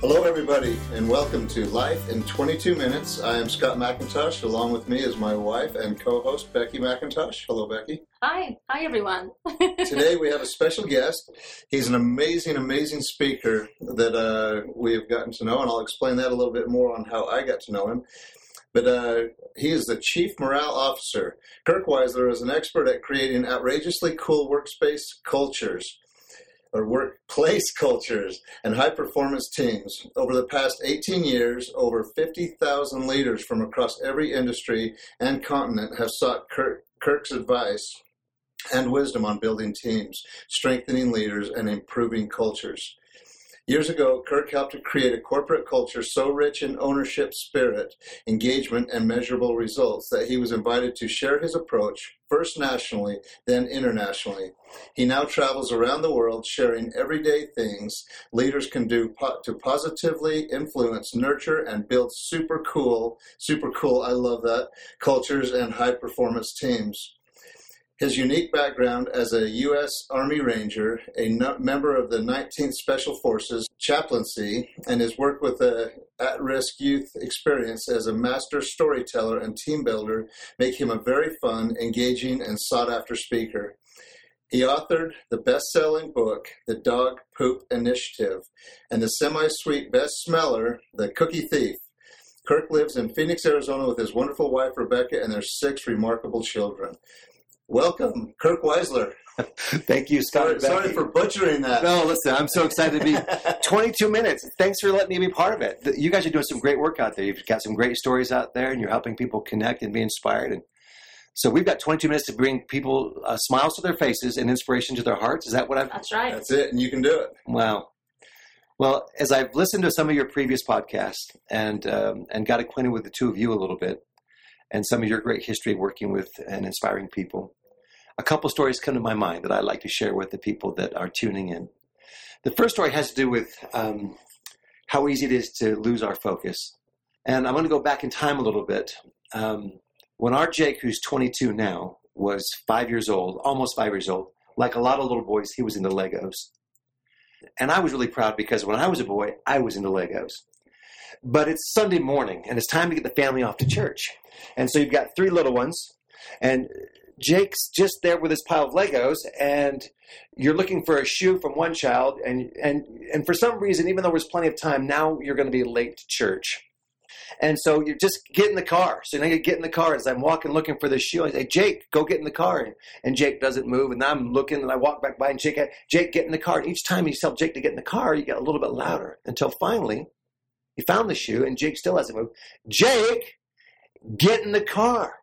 Hello, everybody, and welcome to Life in 22 Minutes. I am Scott McIntosh. Along with me is my wife and co host, Becky McIntosh. Hello, Becky. Hi. Hi, everyone. Today we have a special guest. He's an amazing, amazing speaker that uh, we have gotten to know, and I'll explain that a little bit more on how I got to know him. But uh, he is the Chief Morale Officer. Kirk Weisler is an expert at creating outrageously cool workspace cultures or workplace cultures and high performance teams. Over the past 18 years, over 50,000 leaders from across every industry and continent have sought Kirk, Kirk's advice and wisdom on building teams, strengthening leaders, and improving cultures. Years ago, Kirk helped to create a corporate culture so rich in ownership spirit, engagement, and measurable results that he was invited to share his approach, first nationally, then internationally. He now travels around the world sharing everyday things leaders can do po- to positively influence, nurture, and build super cool, super cool, I love that, cultures and high performance teams. His unique background as a U.S. Army Ranger, a member of the 19th Special Forces chaplaincy, and his work with uh, the at risk youth experience as a master storyteller and team builder make him a very fun, engaging, and sought after speaker. He authored the best selling book, The Dog Poop Initiative, and the semi sweet best smeller, The Cookie Thief. Kirk lives in Phoenix, Arizona with his wonderful wife, Rebecca, and their six remarkable children. Welcome, Kirk Weisler. Thank you, Scott. Sorry, sorry, for butchering that. No, listen, I'm so excited to be 22 minutes. Thanks for letting me be part of it. You guys are doing some great work out there. You've got some great stories out there, and you're helping people connect and be inspired. And so we've got 22 minutes to bring people uh, smiles to their faces and inspiration to their hearts. Is that what I've? That's right. That's it, and you can do it. Wow. Well, as I've listened to some of your previous podcasts and um, and got acquainted with the two of you a little bit, and some of your great history working with and inspiring people, a couple stories come to my mind that I'd like to share with the people that are tuning in. The first story has to do with um, how easy it is to lose our focus. And I'm going to go back in time a little bit. Um, when our Jake, who's 22 now, was five years old, almost five years old, like a lot of little boys, he was into Legos. And I was really proud because when I was a boy, I was into Legos. But it's Sunday morning and it's time to get the family off to church. And so you've got three little ones. And Jake's just there with his pile of Legos, and you're looking for a shoe from one child, and and and for some reason, even though there's plenty of time, now you're going to be late to church. And so you just get in the car. So now you get in the car as I'm walking looking for the shoe. I say, Jake, go get in the car. And Jake doesn't move. And I'm looking and I walk back by and Jake, Jake, get in the car. And each time you tell Jake to get in the car, you get a little bit louder until finally you found the shoe and Jake still hasn't moved. Jake, get in the car.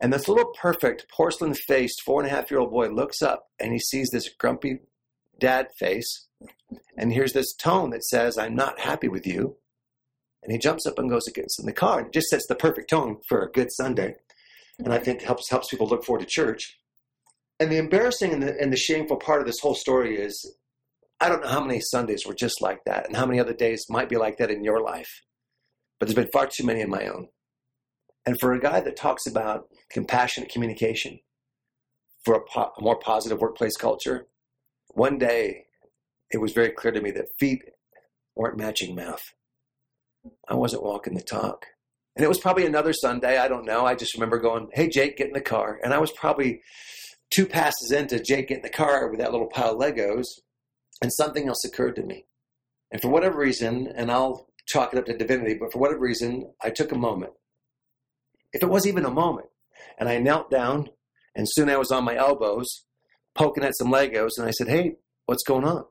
And this little perfect porcelain faced four and a half year old boy looks up and he sees this grumpy dad face and hears this tone that says, I'm not happy with you. And he jumps up and goes gets in the car and it just sets the perfect tone for a good Sunday. And I think helps helps people look forward to church. And the embarrassing and the, and the shameful part of this whole story is I don't know how many Sundays were just like that and how many other days might be like that in your life. But there's been far too many in my own. And for a guy that talks about compassionate communication, for a, po- a more positive workplace culture, one day it was very clear to me that feet weren't matching mouth. I wasn't walking the talk. And it was probably another Sunday, I don't know. I just remember going, hey, Jake, get in the car. And I was probably two passes into Jake get in the car with that little pile of Legos, and something else occurred to me. And for whatever reason, and I'll chalk it up to divinity, but for whatever reason, I took a moment if it was even a moment. And I knelt down, and soon I was on my elbows, poking at some Legos, and I said, Hey, what's going on?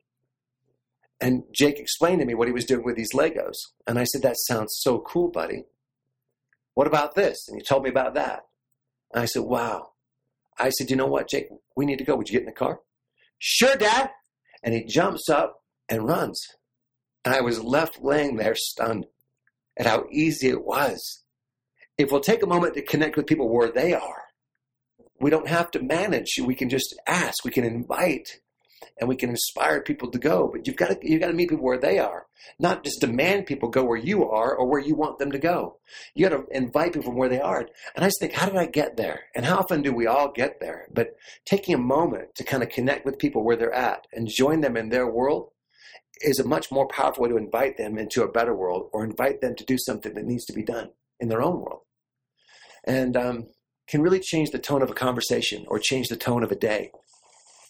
And Jake explained to me what he was doing with these Legos. And I said, That sounds so cool, buddy. What about this? And he told me about that. And I said, Wow. I said, You know what, Jake? We need to go. Would you get in the car? Sure, Dad. And he jumps up and runs. And I was left laying there stunned at how easy it was. If we'll take a moment to connect with people where they are, we don't have to manage. We can just ask, we can invite, and we can inspire people to go. But you've got to you've got to meet people where they are, not just demand people go where you are or where you want them to go. You got to invite people from where they are. And I just think, how did I get there? And how often do we all get there? But taking a moment to kind of connect with people where they're at and join them in their world is a much more powerful way to invite them into a better world or invite them to do something that needs to be done in their own world. And um, can really change the tone of a conversation or change the tone of a day.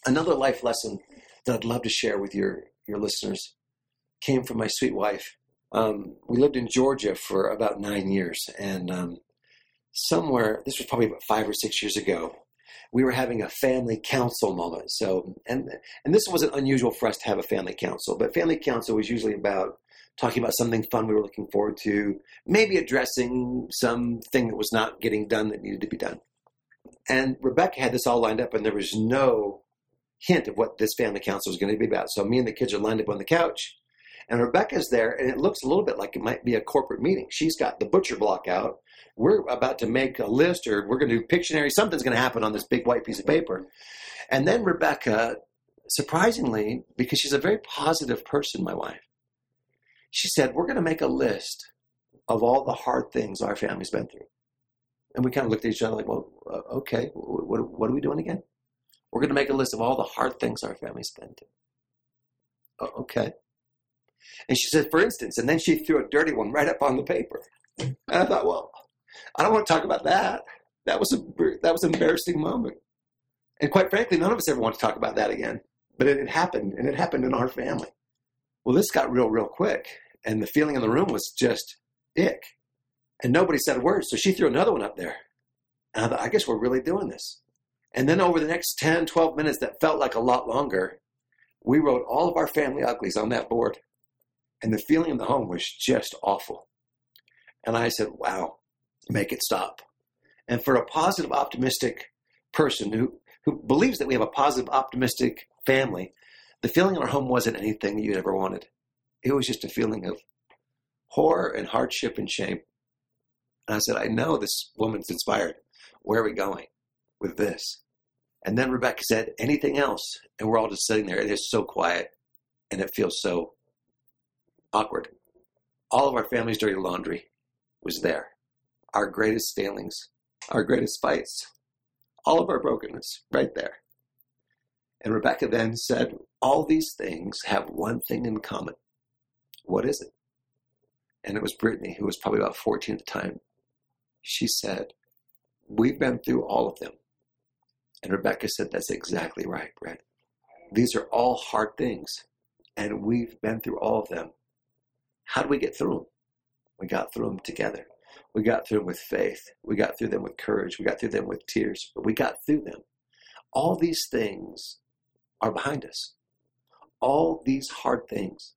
Another life lesson that I'd love to share with your, your listeners came from my sweet wife. Um, we lived in Georgia for about nine years, and um, somewhere, this was probably about five or six years ago, we were having a family council moment. So, and and this wasn't unusual for us to have a family council, but family council was usually about talking about something fun we were looking forward to, maybe addressing something that was not getting done that needed to be done. And Rebecca had this all lined up, and there was no hint of what this family council was going to be about. So me and the kids are lined up on the couch, and Rebecca's there, and it looks a little bit like it might be a corporate meeting. She's got the butcher block out. We're about to make a list, or we're going to do Pictionary. Something's going to happen on this big white piece of paper. And then Rebecca, surprisingly, because she's a very positive person, my wife, she said, We're going to make a list of all the hard things our family's been through. And we kind of looked at each other like, Well, uh, okay, what, what are we doing again? We're going to make a list of all the hard things our family's been through. Okay. And she said, for instance, and then she threw a dirty one right up on the paper. And I thought, well, I don't want to talk about that. That was a that was an embarrassing moment. And quite frankly, none of us ever want to talk about that again. But it had happened, and it happened in our family. Well, this got real, real quick and the feeling in the room was just ick. And nobody said a word, so she threw another one up there. And I thought, I guess we're really doing this. And then over the next 10, 12 minutes that felt like a lot longer, we wrote all of our family uglies on that board. And the feeling in the home was just awful. And I said, wow, make it stop. And for a positive, optimistic person who, who believes that we have a positive, optimistic family, the feeling in our home wasn't anything that you ever wanted. It was just a feeling of horror and hardship and shame. And I said, I know this woman's inspired. Where are we going with this? And then Rebecca said, anything else? And we're all just sitting there. It is so quiet and it feels so awkward. All of our family's dirty laundry was there. Our greatest failings, our greatest fights, all of our brokenness right there. And Rebecca then said, All these things have one thing in common what is it? And it was Brittany, who was probably about 14 at the time. She said, We've been through all of them. And Rebecca said, That's exactly right, Brett. These are all hard things, and we've been through all of them. How do we get through them? We got through them together. We got through them with faith. We got through them with courage. We got through them with tears, but we got through them. All these things are behind us. All these hard things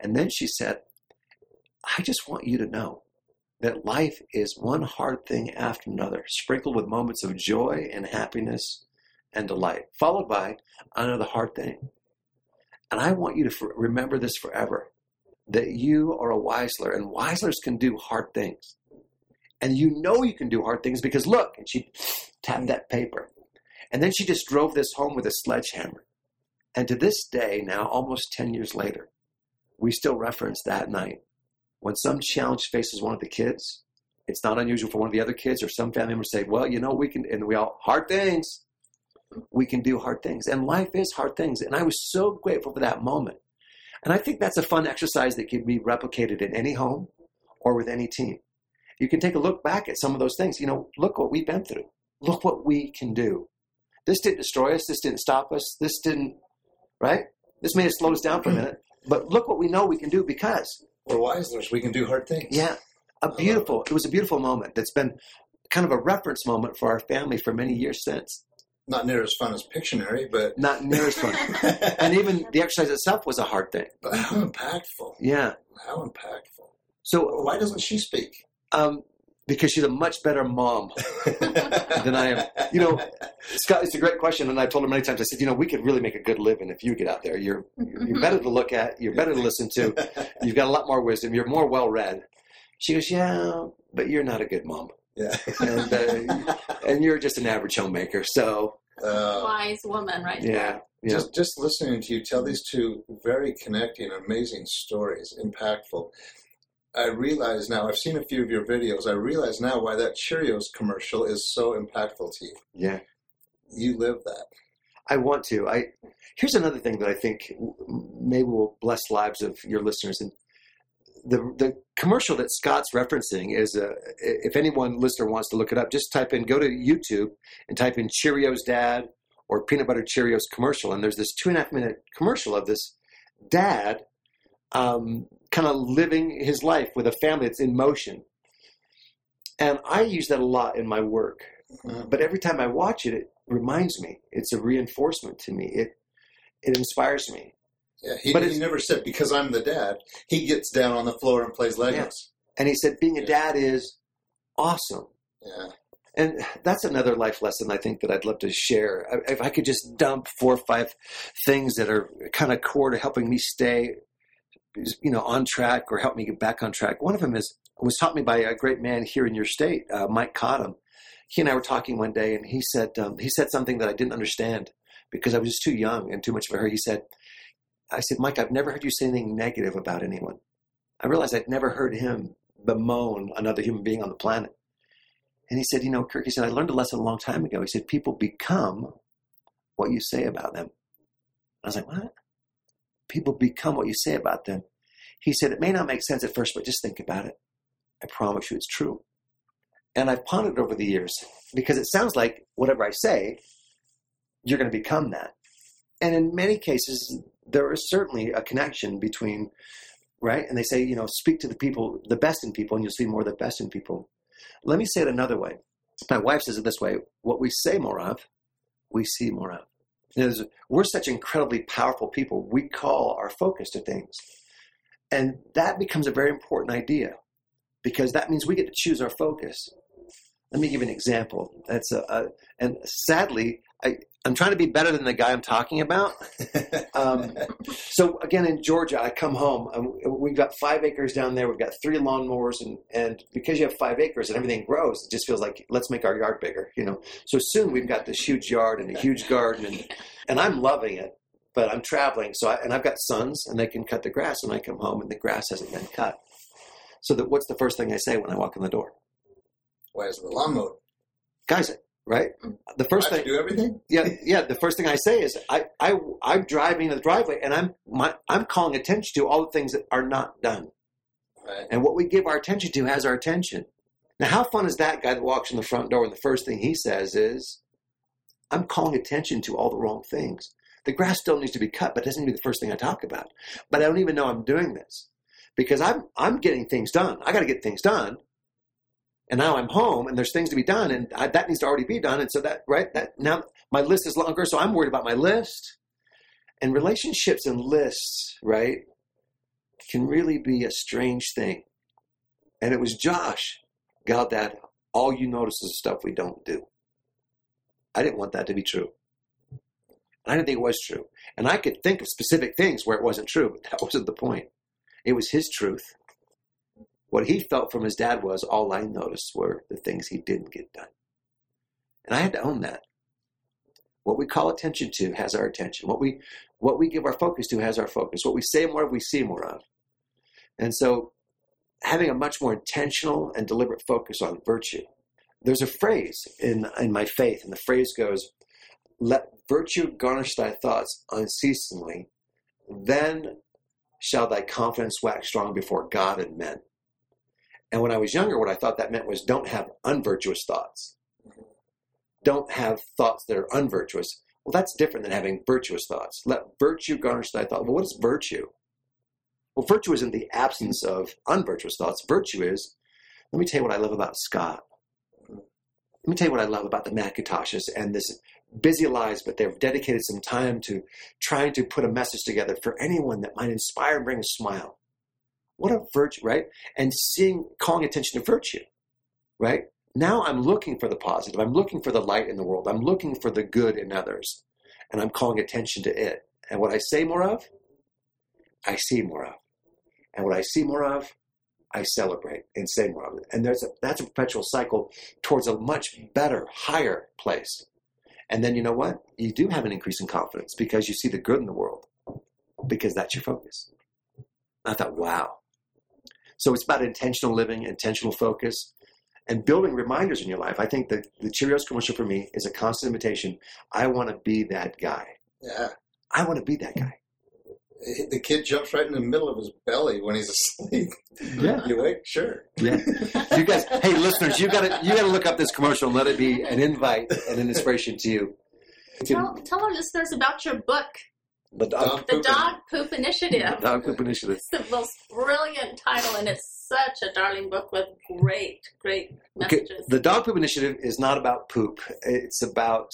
and then she said, I just want you to know that life is one hard thing after another, sprinkled with moments of joy and happiness and delight, followed by another hard thing. And I want you to remember this forever that you are a Weisler, and Weislers can do hard things. And you know you can do hard things because look, and she tapped that paper. And then she just drove this home with a sledgehammer. And to this day, now almost 10 years later, we still reference that night. When some challenge faces one of the kids, it's not unusual for one of the other kids or some family members to say, Well, you know, we can, and we all, hard things. We can do hard things. And life is hard things. And I was so grateful for that moment. And I think that's a fun exercise that can be replicated in any home or with any team. You can take a look back at some of those things. You know, look what we've been through. Look what we can do. This didn't destroy us. This didn't stop us. This didn't, right? This may have slowed us down for a minute. But look what we know we can do because we're Weislers. We can do hard things. Yeah, a beautiful. It was a beautiful moment. That's been kind of a reference moment for our family for many years since. Not near as fun as Pictionary, but not near as fun. and even the exercise itself was a hard thing. But how impactful! Yeah, how impactful. So why doesn't she speak? Um, because she's a much better mom than I am. You know, Scott, it's a great question, and I've told her many times. I said, you know, we could really make a good living if you get out there. You're you're better to look at. You're better to listen to. You've got a lot more wisdom. You're more well read. She goes, yeah, but you're not a good mom, Yeah. and uh, and you're just an average homemaker. So Uh, Wise woman, right? yeah, yeah. Just just listening to you tell these two very connecting, amazing stories, impactful. I realize now. I've seen a few of your videos. I realize now why that Cheerios commercial is so impactful to you. yeah. You live that. I want to. I here's another thing that I think maybe will bless lives of your listeners. And the the commercial that Scott's referencing is uh, a. If anyone listener wants to look it up, just type in go to YouTube and type in Cheerios Dad or peanut butter Cheerios commercial, and there's this two and a half minute commercial of this dad, um, kind of living his life with a family that's in motion. And I use that a lot in my work mm-hmm. uh, but every time I watch it, it reminds me. It's a reinforcement to me. It it inspires me. Yeah, he, But he never said because I'm the dad. He gets down on the floor and plays Legos. And he said, being a Yeah. dad is awesome. Yeah, And that's another life lesson I think that I'd love to share. If I could just dump four or five things that are kind of core to helping me stay, you know, on track or help me get back on track. One of them is was taught me by a great man here in your state, uh, Mike Cottom. He and I were talking one day, and he said um, he said something that I didn't understand because I was just too young and too much of a hurry. He said, "I said, Mike, I've never heard you say anything negative about anyone. I realized I'd never heard him bemoan another human being on the planet." And he said, You know, Kirk, he said, I learned a lesson a long time ago. He said, People become what you say about them. I was like, What? People become what you say about them. He said, It may not make sense at first, but just think about it. I promise you it's true. And I've pondered over the years because it sounds like whatever I say, you're going to become that. And in many cases, there is certainly a connection between, right? And they say, you know, speak to the people, the best in people, and you'll see more of the best in people. Let me say it another way. My wife says it this way what we say more of, we see more of. Is we're such incredibly powerful people. We call our focus to things. And that becomes a very important idea because that means we get to choose our focus. Let me give you an example. That's a, a and sadly, I, I'm trying to be better than the guy I'm talking about. Um, so again, in Georgia, I come home. and We've got five acres down there. We've got three lawnmowers, and and because you have five acres and everything grows, it just feels like let's make our yard bigger. You know. So soon we've got this huge yard and a huge garden, and and I'm loving it. But I'm traveling, so I, and I've got sons, and they can cut the grass when I come home, and the grass hasn't been cut. So that what's the first thing I say when I walk in the door, Why is the lawn mowed? guys? Right. Mm. The first I thing. to do everything. Mhm. yeah, yeah. The first thing I say is I, I, I'm driving in the driveway, and I'm, my, I'm calling attention to all the things that are not done, Right. and what we give our attention to has our attention. Now, how fun is that guy that walks in the front door, and the first thing he says is, "I'm calling attention to all the wrong things. The grass still needs to be cut, but it doesn't need to be the first thing I talk about. But I don't even know I'm doing this because I'm, I'm getting things done. I got to get things done." And now I'm home, and there's things to be done, and I, that needs to already be done. And so that right that now my list is longer, so I'm worried about my list. And relationships and lists, right, can really be a strange thing. And it was Josh, God, that all you notice is stuff we don't do. I didn't want that to be true. I didn't think it was true. And I could think of specific things where it wasn't true, but that wasn't the point. It was his truth. What he felt from his dad was all I noticed were the things he didn't get done. And I had to own that. What we call attention to has our attention. What we what we give our focus to has our focus. What we say more of, we see more of. And so having a much more intentional and deliberate focus on virtue. There's a phrase in in my faith, and the phrase goes, Let virtue garnish thy thoughts unceasingly, then shall thy confidence wax strong before God and men. And when I was younger, what I thought that meant was don't have unvirtuous thoughts. Don't have thoughts that are unvirtuous. Well, that's different than having virtuous thoughts. Let virtue garnish thy thought. Well, what is virtue? Well, virtue isn't the absence of unvirtuous thoughts. Virtue is, let me tell you what I love about Scott. Let me tell you what I love about the McIntoshes and this busy lives, but they've dedicated some time to trying to put a message together for anyone that might inspire and bring a smile. What a virtue, right? And seeing, calling attention to virtue. right? Now I'm looking for the positive. I'm looking for the light in the world. I'm looking for the good in others. And I'm calling attention to it. And what I say more of, I see more of. And what I see more of, I celebrate and say more of it. And there's a, that's a perpetual cycle towards a much better, higher place. And then you know what? You do have an increase in confidence because you see the good in the world because that's your focus. I thought, wow. So it's about intentional living, intentional focus, and building reminders in your life. I think that the Cheerios commercial for me is a constant invitation. I want to be that guy. Yeah. I want to be that guy. The kid jumps right in the middle of his belly when he's asleep. Yeah. You wake? Sure. Yeah. You guys, hey, listeners, you got to you got to look up this commercial and let it be an invite and an inspiration to you. Tell, tell our listeners about your book, The dog, The Poop Dog Poop Initiative. the dog poop initiative. It's the most brilliant title, and it's such a darling book with great, great Okay, messages. the dog poop initiative is not about poop. It's about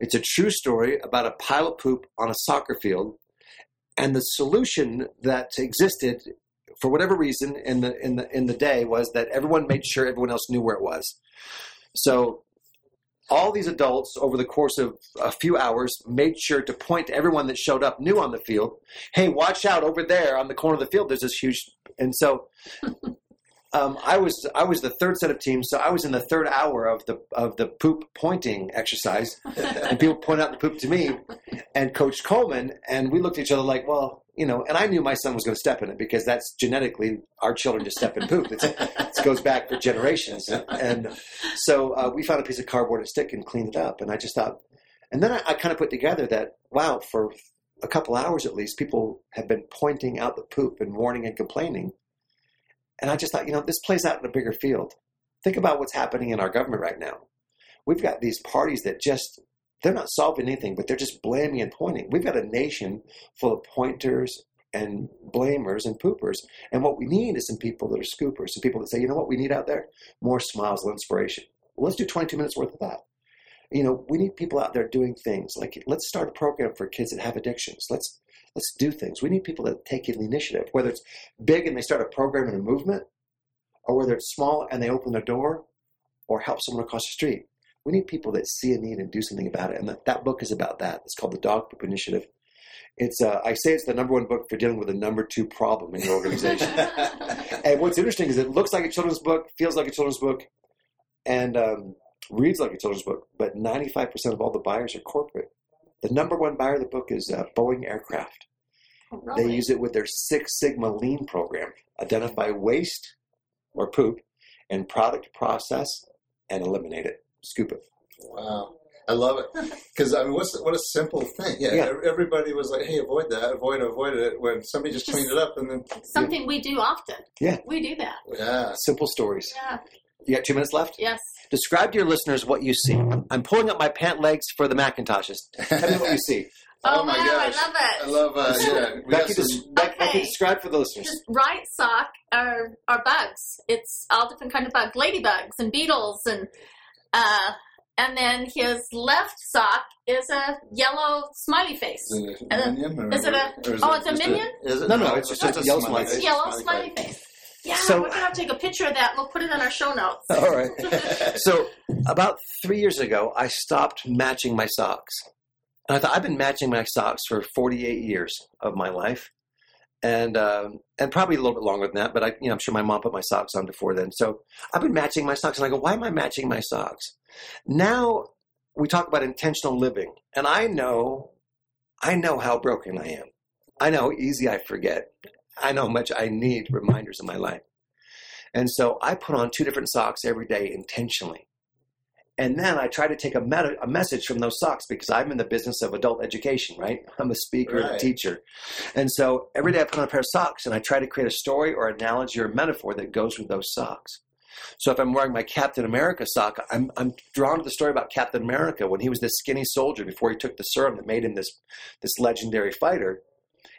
it's a true story about a pile of poop on a soccer field, and the solution that existed for whatever reason in the in the in the day was that everyone made sure everyone else knew where it was. So all these adults over the course of a few hours made sure to point to everyone that showed up new on the field. Hey watch out over there on the corner of the field. There's this huge and so um, I was I was the third set of teams, so I was in the third hour of the of the poop pointing exercise, and people point out the poop to me, and Coach Coleman, and we looked at each other like, well, you know, and I knew my son was going to step in it because that's genetically our children just step in poop. It's, it goes back for generations, and so uh, we found a piece of cardboard and stick and cleaned it up, and I just thought, and then I, I kind of put together that wow, for a couple hours at least, people have been pointing out the poop and warning and complaining. And I just thought, you know, this plays out in a bigger field. Think about what's happening in our government right now. We've got these parties that just, they're not solving anything, but they're just blaming and pointing. We've got a nation full of pointers and blamers and poopers. And what we need is some people that are scoopers, some people that say, you know what we need out there? More smiles and inspiration. Well, let's do 22 minutes worth of that. You know, we need people out there doing things like let's start a program for kids that have addictions. Let's let's do things. We need people that take the initiative, whether it's big and they start a program and a movement, or whether it's small and they open their door or help someone across the street. We need people that see a need and do something about it. And that, that book is about that. It's called the Dog Poop Initiative. It's uh, I say it's the number one book for dealing with the number two problem in your organization. and what's interesting is it looks like a children's book, feels like a children's book, and um, reads like a children's book. But 95% of all the buyers are corporate. The number one buyer of the book is uh, Boeing Aircraft. Really? They use it with their Six Sigma Lean program. Identify waste or poop and product process and eliminate it. Scoop it. Wow. I love it because I mean, what's what a simple thing. Yeah, Yeah. everybody was like, "Hey, avoid that, avoid, avoid it." When somebody just Just- cleaned it up, and then Something we do often. Yeah. We do that. yeah, Simple stories. Yeah. You got two minutes left? Yes. Describe to your listeners what you see. I'm pulling up my pant legs for the McIntoshes. Tell me what you see. Oh, Oh my wow, gosh. I love it. I love uh, yeah. We got Becky, some, des- Becky, Becky, describe for the listeners. His right sock are are bugs. It's all different kind of bugs, ladybugs and beetles, and uh, and then his left sock is a yellow smiley face. is it Uh, a minion? Or is it a- is oh, it it's a just minion? is it? No, no, it's just a yellow smiley face. yellow smiley face. Yeah, So- we're gonna take a picture of that and we'll put it in our show notes. All right. So about three years ago, I stopped matching my socks. And I thought I've been matching my socks for 48 years of my life, and um, and probably a little bit longer than that. But I, you know, I'm sure my mom put my socks on before then. So I've been matching my socks, and I go, why am I matching my socks? Now we talk about intentional living, and I know, I know how broken I am. I know how easy I forget. I know how much I need reminders in my life. And so I put on two different socks every day intentionally. And then I try to take a, meta, a message from those socks because I'm in the business of adult education, right? I'm a speaker and a teacher. And so every day I put on a pair of socks and I try to create a story or analogy or metaphor that goes with those socks. So if I'm wearing my Captain America sock, I'm, I'm drawn to the story about Captain America when he was this skinny soldier before he took the serum that made him this, this legendary fighter.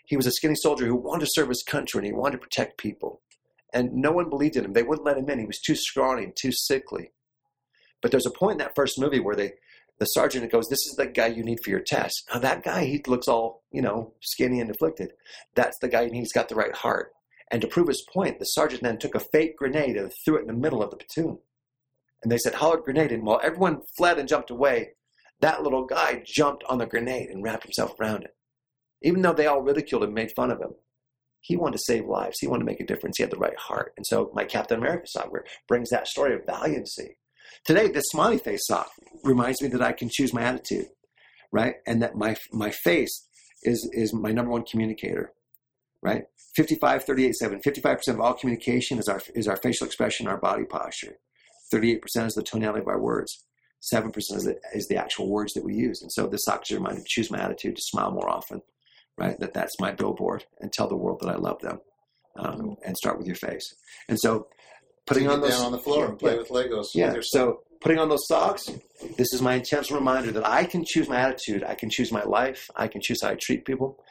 He was a skinny soldier who wanted to serve his country and he wanted to protect people and no one believed in him. They wouldn't let him in. He was too scrawny, too sickly. But there's a point in that first movie where they, the sergeant goes, "This is the guy you need for your test." Now that guy, he looks all you know, skinny and afflicted. That's the guy and. He's got the right heart. And to prove his point, the sergeant then took a fake grenade and threw it in the middle of the platoon. and they said, "Hollered grenade!" And while everyone fled and jumped away, that little guy jumped on the grenade and wrapped himself around it. Even though they all ridiculed and made fun of him, he wanted to save lives. He wanted to make a difference. He had the right heart. And so my Captain America sock brings that story of valiancy. Today, this smiley face sock reminds me that I can choose my attitude, right? And that my my face is is my number one communicator, right? 55, 38, 7. 55% of all communication is our is our facial expression, our body posture. 38% is the tonality of our words. 7% is the, is the actual words that we use. And so this sock is a reminder to choose my attitude, to smile more often, right? That that's my billboard and tell the world that I love them. Um, and start with your face. And so putting on those down on the floor and play yeah. with Legos. Yeah. with So putting on those socks, this is my intentional reminder that I can choose my attitude, I can choose my life, I can choose how I treat people,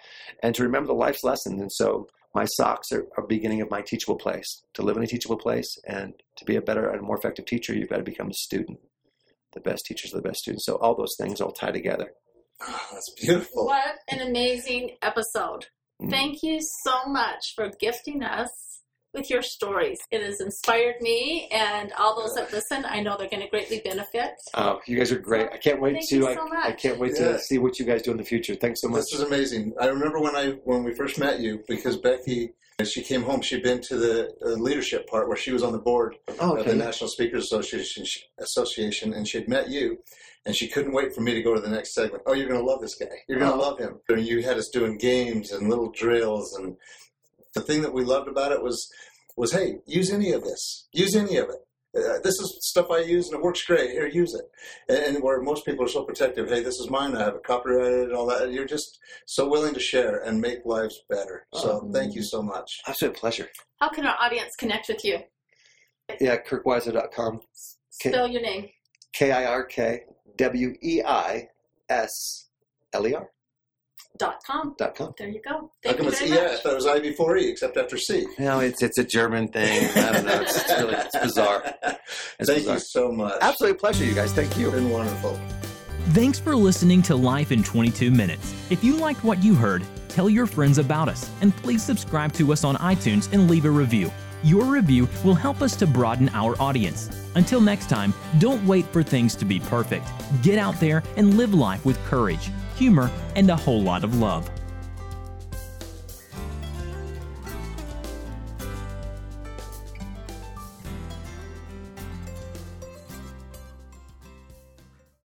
and to remember the life's lessons. And so my socks are a beginning of my teachable place. To live in a teachable place and to be a better and more effective teacher, you've got to become a student. The best teachers are the best students. So all those things all tie together. Oh, that's beautiful. What an amazing episode. Mm. Thank you so much for gifting us with your stories. It has inspired me and all those that listen. I know they're going to greatly benefit. Oh, you guys are great. I can't wait Thank to you I, so I much. can't wait Yeah. to see what you guys do in the future. Thanks so much. This is amazing. I remember when I when we first met you because Becky, as she came home, she'd been to the uh, leadership part where she was on the board Oh, of the. National Speakers Association, Association, and she'd met you, and she couldn't wait for me to go to the next segment. Oh, you're going to love this guy. You're going to Oh. love him. And you had us doing games and little drills, and the thing that we loved about it was was hey, use any of this. Use any of it. Uh, this is stuff I use and it works great. Here, use it. And, and where most people are so protective, hey, this is mine. I have it copyrighted and all that. You're just so willing to share and make lives better. So Oh. thank you so much. Absolute pleasure. How can our audience connect with you? Yeah, kirkweisler.com. Okay. Spell your name. K I R K W E I S L E R Dot com. dot com. There you go. How Thank come you it's very E? I much. thought it was I before E, except after C. No, it's it's a German thing. I don't know. It's, it's really it's bizarre. It's Thank bizarre. you so much. Absolute pleasure, you guys. Thank It's you. been wonderful. Thanks for listening to Life in 22 Minutes. If you liked what you heard, tell your friends about us and please subscribe to us on iTunes and leave a review. Your review will help us to broaden our audience. Until next time, don't wait for things to be perfect. Get out there and live life with courage, humor, and a whole lot of love.